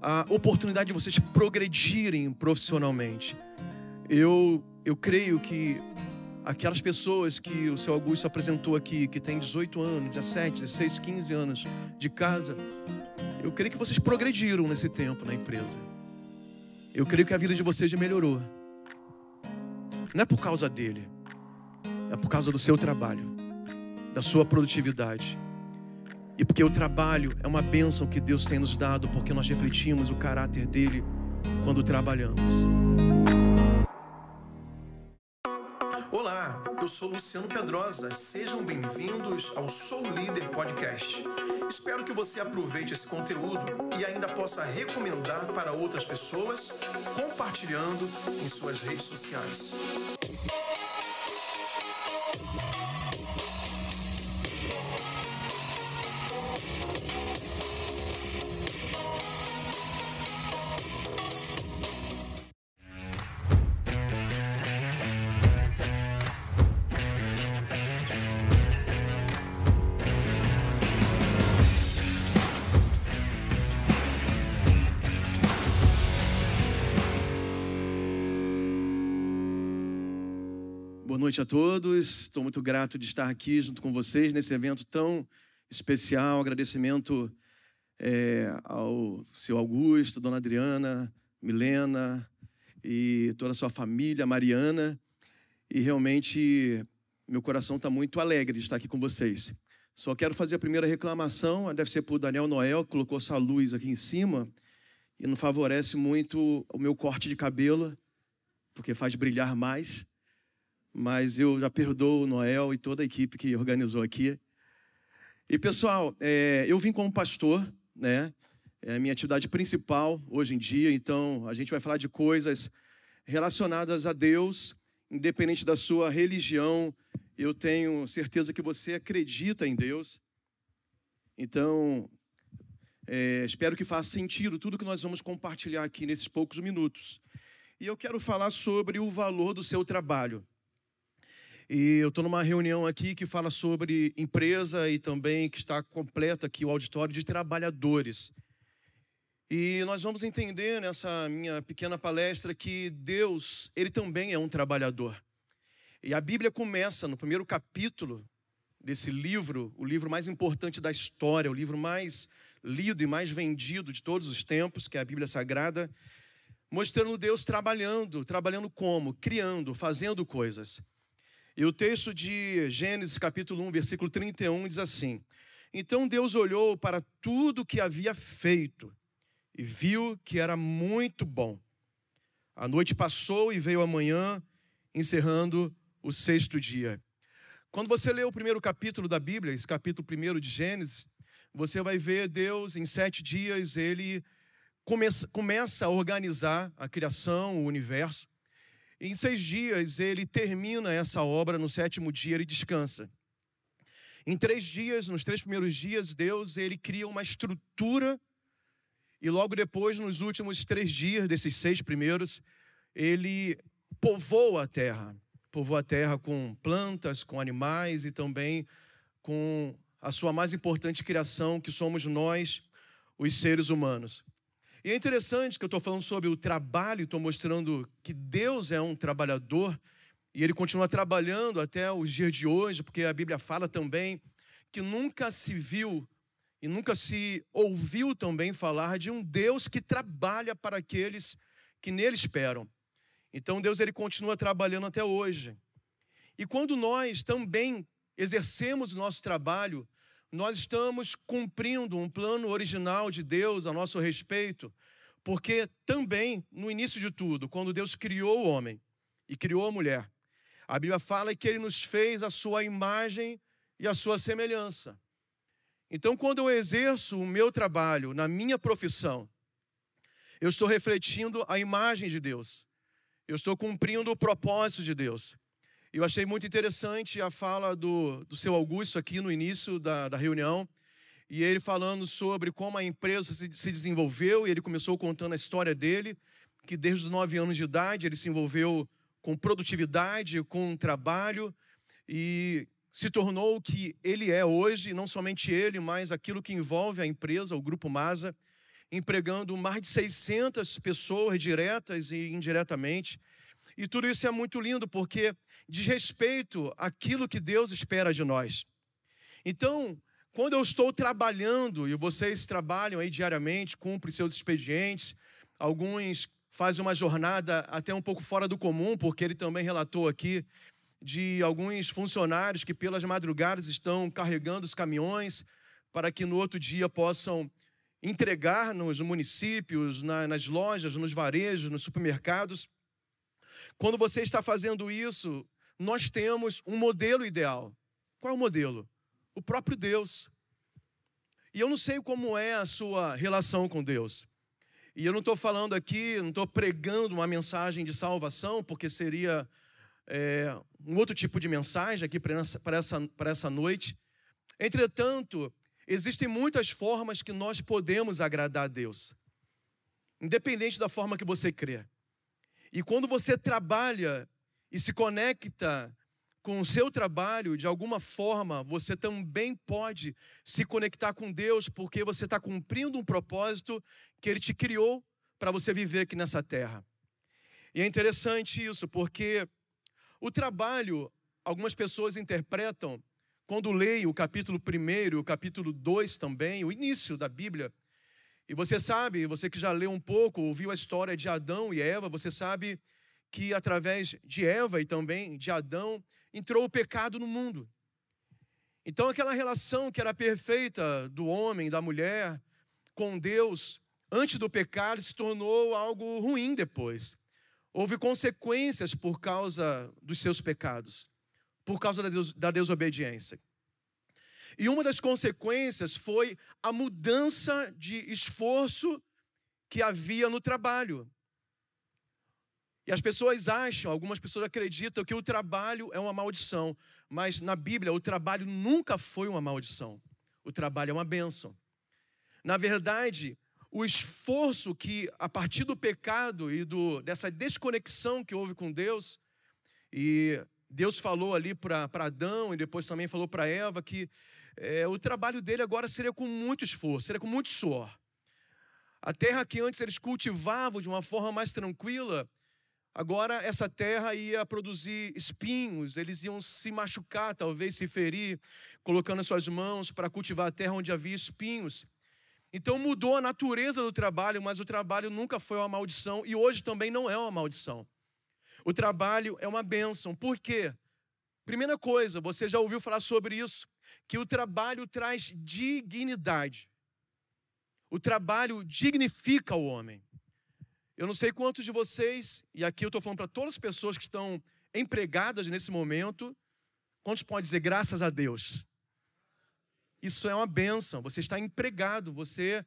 a oportunidade de vocês progredirem profissionalmente. Eu, eu creio que aquelas pessoas que o seu Augusto apresentou aqui, que tem 18 anos, 17, 16, 15 anos de casa, eu creio que vocês progrediram nesse tempo na empresa. Eu creio que a vida de vocês melhorou. Não é por causa dele, é por causa do seu trabalho, da sua produtividade. E porque o trabalho é uma bênção que Deus tem nos dado, porque nós refletimos o caráter dele quando trabalhamos. Olá, eu sou Luciano Pedrosa. Sejam bem-vindos ao Sou Líder Podcast. Espero que você aproveite esse conteúdo e ainda possa recomendar para outras pessoas, compartilhando em suas redes sociais. Noite a todos. Estou muito grato de estar aqui junto com vocês nesse evento tão especial. Agradecimento é, ao seu Augusto, dona Adriana, Milena e toda a sua família, Mariana. E realmente meu coração está muito alegre de estar aqui com vocês. Só quero fazer a primeira reclamação, deve ser para o Daniel Noel, que colocou essa luz aqui em cima e não favorece muito o meu corte de cabelo, porque faz brilhar mais mas eu já perdoo o Noel e toda a equipe que organizou aqui. E pessoal, é, eu vim como pastor, né? É a minha atividade principal hoje em dia, então a gente vai falar de coisas relacionadas a Deus, independente da sua religião. Eu tenho certeza que você acredita em Deus. Então, é, espero que faça sentido tudo que nós vamos compartilhar aqui nesses poucos minutos. E eu quero falar sobre o valor do seu trabalho. E eu estou numa reunião aqui que fala sobre empresa e também que está completa aqui o auditório de trabalhadores. E nós vamos entender nessa minha pequena palestra que Deus, ele também é um trabalhador. E a Bíblia começa no primeiro capítulo desse livro, o livro mais importante da história, o livro mais lido e mais vendido de todos os tempos, que é a Bíblia Sagrada, mostrando Deus trabalhando, trabalhando como? Criando, fazendo coisas. E o texto de Gênesis capítulo 1, versículo 31 diz assim: Então Deus olhou para tudo que havia feito e viu que era muito bom. A noite passou e veio a manhã, encerrando o sexto dia. Quando você lê o primeiro capítulo da Bíblia, esse capítulo primeiro de Gênesis, você vai ver Deus em sete dias, ele começa, começa a organizar a criação, o universo. Em seis dias ele termina essa obra, no sétimo dia ele descansa. Em três dias, nos três primeiros dias, Deus ele cria uma estrutura e logo depois, nos últimos três dias desses seis primeiros, ele povoa a terra. Povoa a terra com plantas, com animais e também com a sua mais importante criação, que somos nós, os seres humanos. E é interessante que eu estou falando sobre o trabalho, estou mostrando que Deus é um trabalhador e ele continua trabalhando até os dias de hoje, porque a Bíblia fala também que nunca se viu e nunca se ouviu também falar de um Deus que trabalha para aqueles que nele esperam. Então Deus ele continua trabalhando até hoje. E quando nós também exercemos o nosso trabalho, nós estamos cumprindo um plano original de Deus a nosso respeito, porque também, no início de tudo, quando Deus criou o homem e criou a mulher, a Bíblia fala que ele nos fez a sua imagem e a sua semelhança. Então, quando eu exerço o meu trabalho na minha profissão, eu estou refletindo a imagem de Deus, eu estou cumprindo o propósito de Deus. Eu achei muito interessante a fala do, do seu Augusto aqui no início da, da reunião, e ele falando sobre como a empresa se, se desenvolveu, e ele começou contando a história dele, que desde os nove anos de idade ele se envolveu com produtividade, com trabalho, e se tornou o que ele é hoje, não somente ele, mas aquilo que envolve a empresa, o Grupo Masa. empregando mais de 600 pessoas diretas e indiretamente. E tudo isso é muito lindo porque diz respeito àquilo que Deus espera de nós. Então, quando eu estou trabalhando, e vocês trabalham aí diariamente, cumprem seus expedientes, alguns fazem uma jornada até um pouco fora do comum, porque ele também relatou aqui de alguns funcionários que pelas madrugadas estão carregando os caminhões para que no outro dia possam entregar nos municípios, nas lojas, nos varejos, nos supermercados. Quando você está fazendo isso, nós temos um modelo ideal. Qual é o modelo? O próprio Deus. E eu não sei como é a sua relação com Deus. E eu não estou falando aqui, não estou pregando uma mensagem de salvação, porque seria é, um outro tipo de mensagem aqui para essa, essa, para essa noite. Entretanto, existem muitas formas que nós podemos agradar a Deus, independente da forma que você crê. E quando você trabalha e se conecta com o seu trabalho, de alguma forma, você também pode se conectar com Deus, porque você está cumprindo um propósito que Ele te criou para você viver aqui nessa terra. E é interessante isso, porque o trabalho, algumas pessoas interpretam, quando leem o capítulo 1, o capítulo 2 também, o início da Bíblia, e você sabe, você que já leu um pouco, ouviu a história de Adão e Eva, você sabe que através de Eva e também de Adão entrou o pecado no mundo. Então aquela relação que era perfeita do homem, da mulher com Deus antes do pecado se tornou algo ruim depois. Houve consequências por causa dos seus pecados, por causa da, des da desobediência. E uma das consequências foi a mudança de esforço que havia no trabalho. E as pessoas acham, algumas pessoas acreditam que o trabalho é uma maldição, mas na Bíblia o trabalho nunca foi uma maldição. O trabalho é uma bênção. Na verdade, o esforço que, a partir do pecado e do, dessa desconexão que houve com Deus, e Deus falou ali para Adão e depois também falou para Eva que é, o trabalho dele agora seria com muito esforço, seria com muito suor. A terra que antes eles cultivavam de uma forma mais tranquila, agora essa terra ia produzir espinhos, eles iam se machucar, talvez se ferir, colocando as suas mãos para cultivar a terra onde havia espinhos. Então mudou a natureza do trabalho, mas o trabalho nunca foi uma maldição e hoje também não é uma maldição. O trabalho é uma bênção. Por quê? Primeira coisa, você já ouviu falar sobre isso que o trabalho traz dignidade. O trabalho dignifica o homem. Eu não sei quantos de vocês, e aqui eu estou falando para todas as pessoas que estão empregadas nesse momento, quantos podem dizer graças a Deus? Isso é uma benção. Você está empregado, você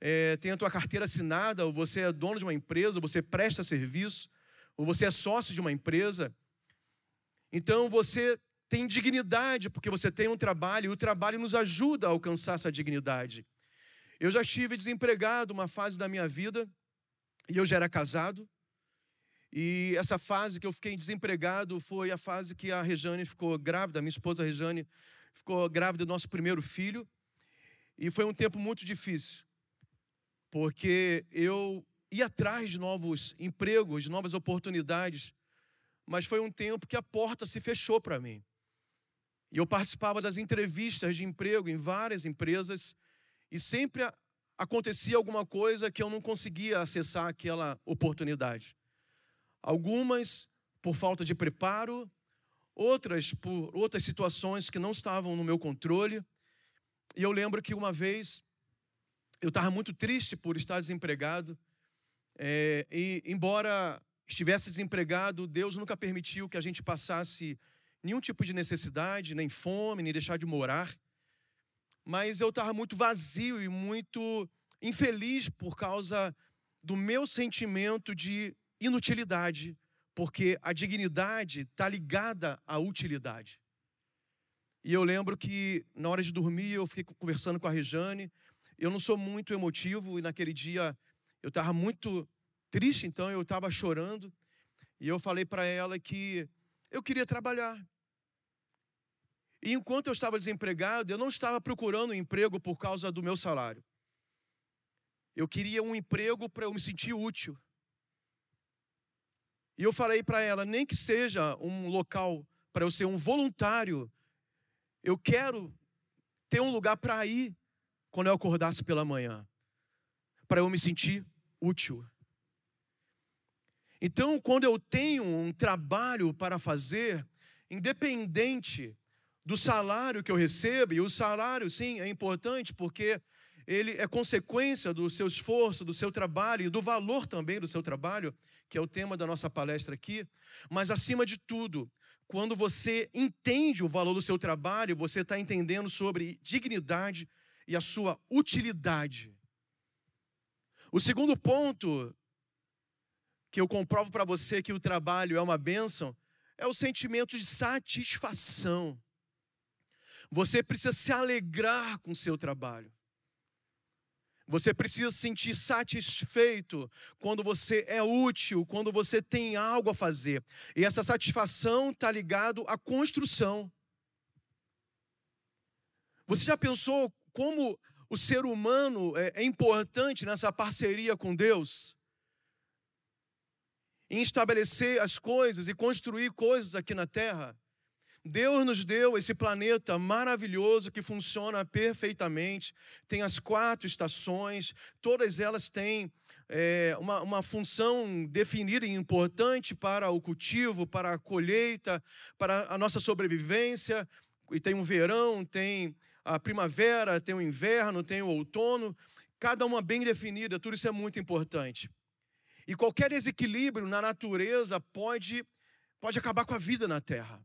é, tem a tua carteira assinada, ou você é dono de uma empresa, ou você presta serviço, ou você é sócio de uma empresa. Então você tem dignidade, porque você tem um trabalho, e o trabalho nos ajuda a alcançar essa dignidade. Eu já estive desempregado uma fase da minha vida, e eu já era casado. E essa fase que eu fiquei desempregado foi a fase que a Rejane ficou grávida, minha esposa Rejane ficou grávida do nosso primeiro filho. E foi um tempo muito difícil, porque eu ia atrás de novos empregos, de novas oportunidades, mas foi um tempo que a porta se fechou para mim. E eu participava das entrevistas de emprego em várias empresas e sempre acontecia alguma coisa que eu não conseguia acessar aquela oportunidade. Algumas por falta de preparo, outras por outras situações que não estavam no meu controle. E eu lembro que uma vez eu estava muito triste por estar desempregado. É, e embora estivesse desempregado, Deus nunca permitiu que a gente passasse nenhum tipo de necessidade, nem fome, nem deixar de morar. Mas eu estava muito vazio e muito infeliz por causa do meu sentimento de inutilidade, porque a dignidade está ligada à utilidade. E eu lembro que na hora de dormir eu fiquei conversando com a Rejane. Eu não sou muito emotivo e naquele dia eu estava muito triste, então eu estava chorando. E eu falei para ela que eu queria trabalhar. E enquanto eu estava desempregado, eu não estava procurando um emprego por causa do meu salário. Eu queria um emprego para eu me sentir útil. E eu falei para ela, nem que seja um local para eu ser um voluntário, eu quero ter um lugar para ir quando eu acordasse pela manhã, para eu me sentir útil. Então, quando eu tenho um trabalho para fazer, independente do salário que eu recebo, e o salário, sim, é importante porque ele é consequência do seu esforço, do seu trabalho e do valor também do seu trabalho, que é o tema da nossa palestra aqui. Mas, acima de tudo, quando você entende o valor do seu trabalho, você está entendendo sobre dignidade e a sua utilidade. O segundo ponto que eu comprovo para você que o trabalho é uma bênção é o sentimento de satisfação. Você precisa se alegrar com o seu trabalho. Você precisa se sentir satisfeito quando você é útil, quando você tem algo a fazer. E essa satisfação está ligado à construção. Você já pensou como o ser humano é, é importante nessa parceria com Deus? Em estabelecer as coisas e construir coisas aqui na terra? Deus nos deu esse planeta maravilhoso que funciona perfeitamente, tem as quatro estações, todas elas têm é, uma, uma função definida e importante para o cultivo, para a colheita, para a nossa sobrevivência. E tem um verão, tem a primavera, tem o inverno, tem o outono, cada uma bem definida, tudo isso é muito importante. E qualquer desequilíbrio na natureza pode, pode acabar com a vida na terra.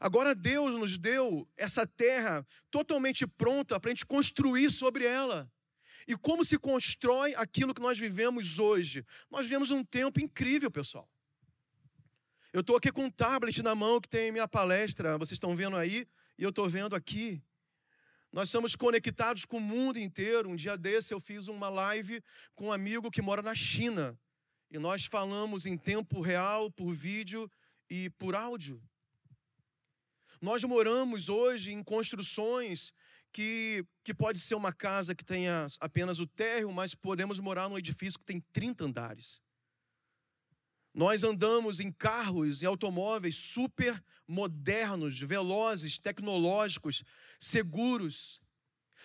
Agora Deus nos deu essa terra totalmente pronta para a gente construir sobre ela. E como se constrói aquilo que nós vivemos hoje? Nós vivemos um tempo incrível, pessoal. Eu estou aqui com um tablet na mão que tem minha palestra, vocês estão vendo aí, e eu estou vendo aqui. Nós estamos conectados com o mundo inteiro. Um dia desse eu fiz uma live com um amigo que mora na China. E nós falamos em tempo real, por vídeo e por áudio. Nós moramos hoje em construções que, que pode ser uma casa que tenha apenas o térreo, mas podemos morar num edifício que tem 30 andares. Nós andamos em carros e automóveis super modernos, velozes, tecnológicos, seguros.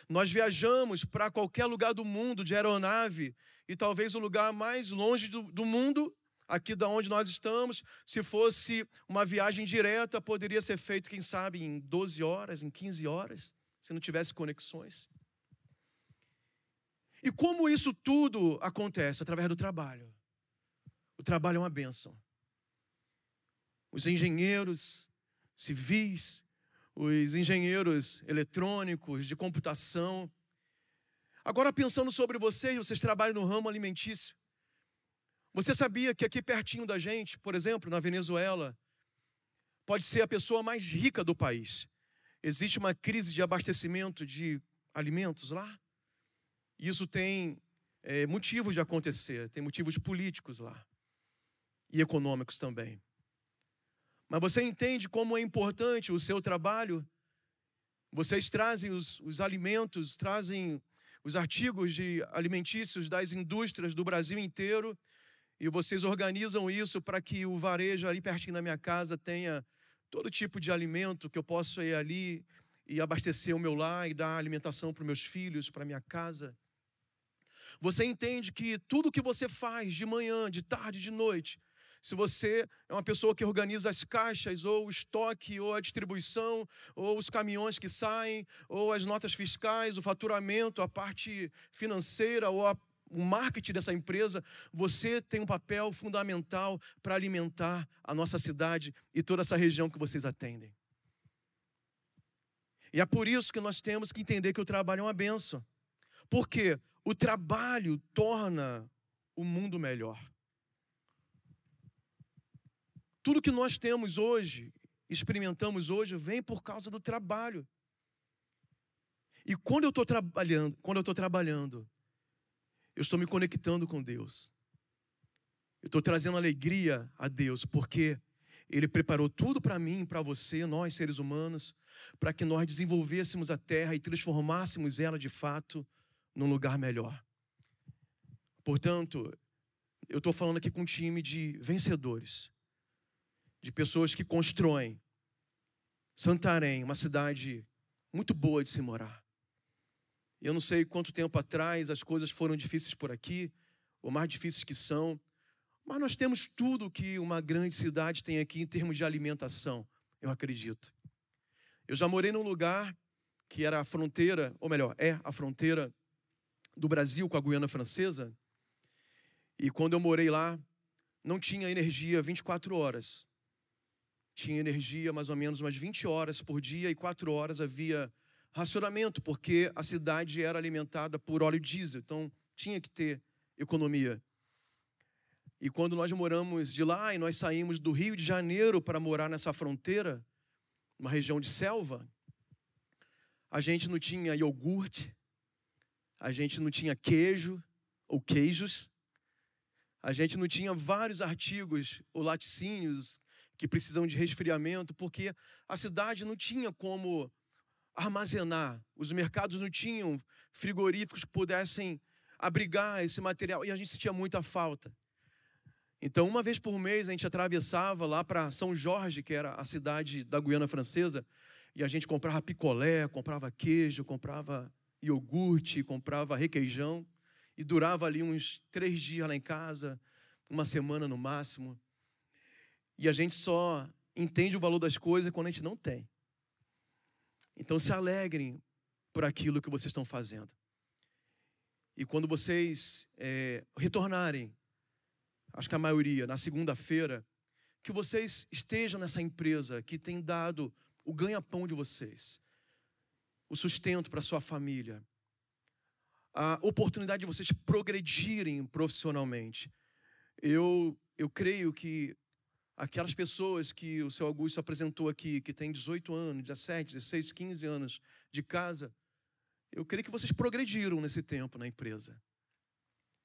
Nós viajamos para qualquer lugar do mundo de aeronave e talvez o lugar mais longe do, do mundo aqui da onde nós estamos, se fosse uma viagem direta, poderia ser feito, quem sabe, em 12 horas, em 15 horas, se não tivesse conexões. E como isso tudo acontece? Através do trabalho. O trabalho é uma bênção. Os engenheiros civis, os engenheiros eletrônicos, de computação. Agora, pensando sobre vocês, vocês trabalham no ramo alimentício. Você sabia que aqui pertinho da gente, por exemplo, na Venezuela, pode ser a pessoa mais rica do país. Existe uma crise de abastecimento de alimentos lá. Isso tem é, motivos de acontecer, tem motivos políticos lá e econômicos também. Mas você entende como é importante o seu trabalho? Vocês trazem os, os alimentos, trazem os artigos de alimentícios das indústrias do Brasil inteiro e vocês organizam isso para que o varejo ali pertinho da minha casa tenha todo tipo de alimento que eu possa ir ali e abastecer o meu lar e dar alimentação para meus filhos, para minha casa. Você entende que tudo que você faz de manhã, de tarde, de noite, se você é uma pessoa que organiza as caixas, ou o estoque, ou a distribuição, ou os caminhões que saem, ou as notas fiscais, o faturamento, a parte financeira, ou a o marketing dessa empresa, você tem um papel fundamental para alimentar a nossa cidade e toda essa região que vocês atendem. E é por isso que nós temos que entender que o trabalho é uma benção. Porque o trabalho torna o mundo melhor. Tudo que nós temos hoje, experimentamos hoje, vem por causa do trabalho. E quando eu estou trabalhando, quando eu estou trabalhando eu estou me conectando com Deus. Eu estou trazendo alegria a Deus, porque Ele preparou tudo para mim, para você, nós seres humanos, para que nós desenvolvêssemos a terra e transformássemos ela de fato num lugar melhor. Portanto, eu estou falando aqui com um time de vencedores, de pessoas que constroem Santarém, uma cidade muito boa de se morar. Eu não sei quanto tempo atrás as coisas foram difíceis por aqui, ou mais difíceis que são, mas nós temos tudo que uma grande cidade tem aqui em termos de alimentação, eu acredito. Eu já morei num lugar que era a fronteira, ou melhor, é a fronteira do Brasil com a Guiana Francesa. E quando eu morei lá, não tinha energia 24 horas. Tinha energia mais ou menos umas 20 horas por dia e 4 horas havia racionamento, porque a cidade era alimentada por óleo diesel, então tinha que ter economia. E quando nós moramos de lá e nós saímos do Rio de Janeiro para morar nessa fronteira, uma região de selva, a gente não tinha iogurte, a gente não tinha queijo ou queijos, a gente não tinha vários artigos ou laticínios que precisam de resfriamento, porque a cidade não tinha como armazenar, os mercados não tinham frigoríficos que pudessem abrigar esse material e a gente sentia muita falta. Então, uma vez por mês, a gente atravessava lá para São Jorge, que era a cidade da Guiana Francesa, e a gente comprava picolé, comprava queijo, comprava iogurte, comprava requeijão. E durava ali uns três dias lá em casa, uma semana no máximo. E a gente só entende o valor das coisas quando a gente não tem. Então se alegrem por aquilo que vocês estão fazendo. E quando vocês é, retornarem, acho que a maioria, na segunda-feira, que vocês estejam nessa empresa que tem dado o ganha-pão de vocês, o sustento para sua família, a oportunidade de vocês progredirem profissionalmente. Eu, eu creio que aquelas pessoas que o seu Augusto apresentou aqui, que tem 18 anos, 17, 16, 15 anos de casa, eu creio que vocês progrediram nesse tempo na empresa.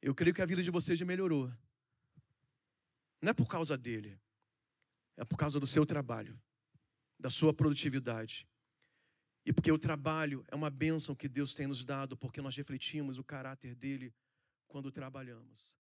Eu creio que a vida de vocês melhorou. Não é por causa dele, é por causa do seu trabalho da sua produtividade. E porque o trabalho é uma bênção que Deus tem nos dado, porque nós refletimos o caráter dele quando trabalhamos.